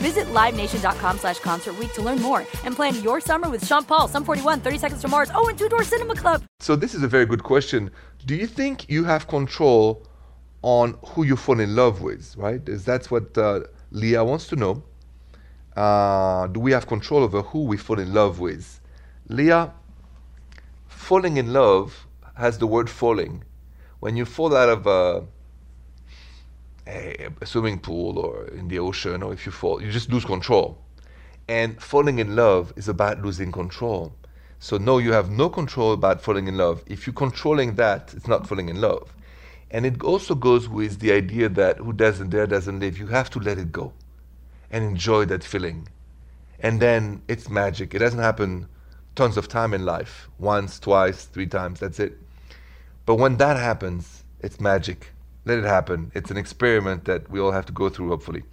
Visit LiveNation.com slash Concert to learn more and plan your summer with Sean Paul, Sum 41, 30 Seconds to Mars, oh, and Two Door Cinema Club. So this is a very good question. Do you think you have control on who you fall in love with, right? Is that's what uh, Leah wants to know. Uh, do we have control over who we fall in love with? Leah, falling in love has the word falling. When you fall out of a, a, a swimming pool or in the ocean, or if you fall, you just lose control. And falling in love is about losing control. So no, you have no control about falling in love. If you're controlling that, it's not falling in love. And it also goes with the idea that who doesn't dare doesn't live. You have to let it go and enjoy that feeling. And then it's magic. It doesn't happen tons of time in life. Once, twice, three times, that's it. But when that happens, it's magic. Let it happen. It's an experiment that we all have to go through, hopefully.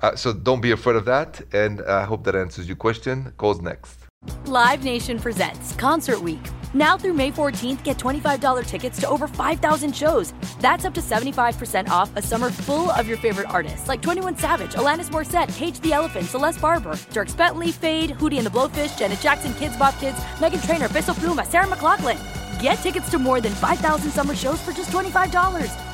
Uh, so don't be afraid of that. And I hope that answers your question. Calls next. Live Nation presents Concert Week. Now through May 14th, get $25 tickets to over 5,000 shows. That's up to 75% off a summer full of your favorite artists like 21 Savage, Alanis Morissette, Cage the Elephant, Celeste Barber, Dierks Bentley, Feid, Hootie and the Blowfish, Janet Jackson, Kidz Bop Kids, Meghan Trainor, Peso Pluma, Sarah McLachlan. Get tickets to more than 5,000 summer shows for just $25.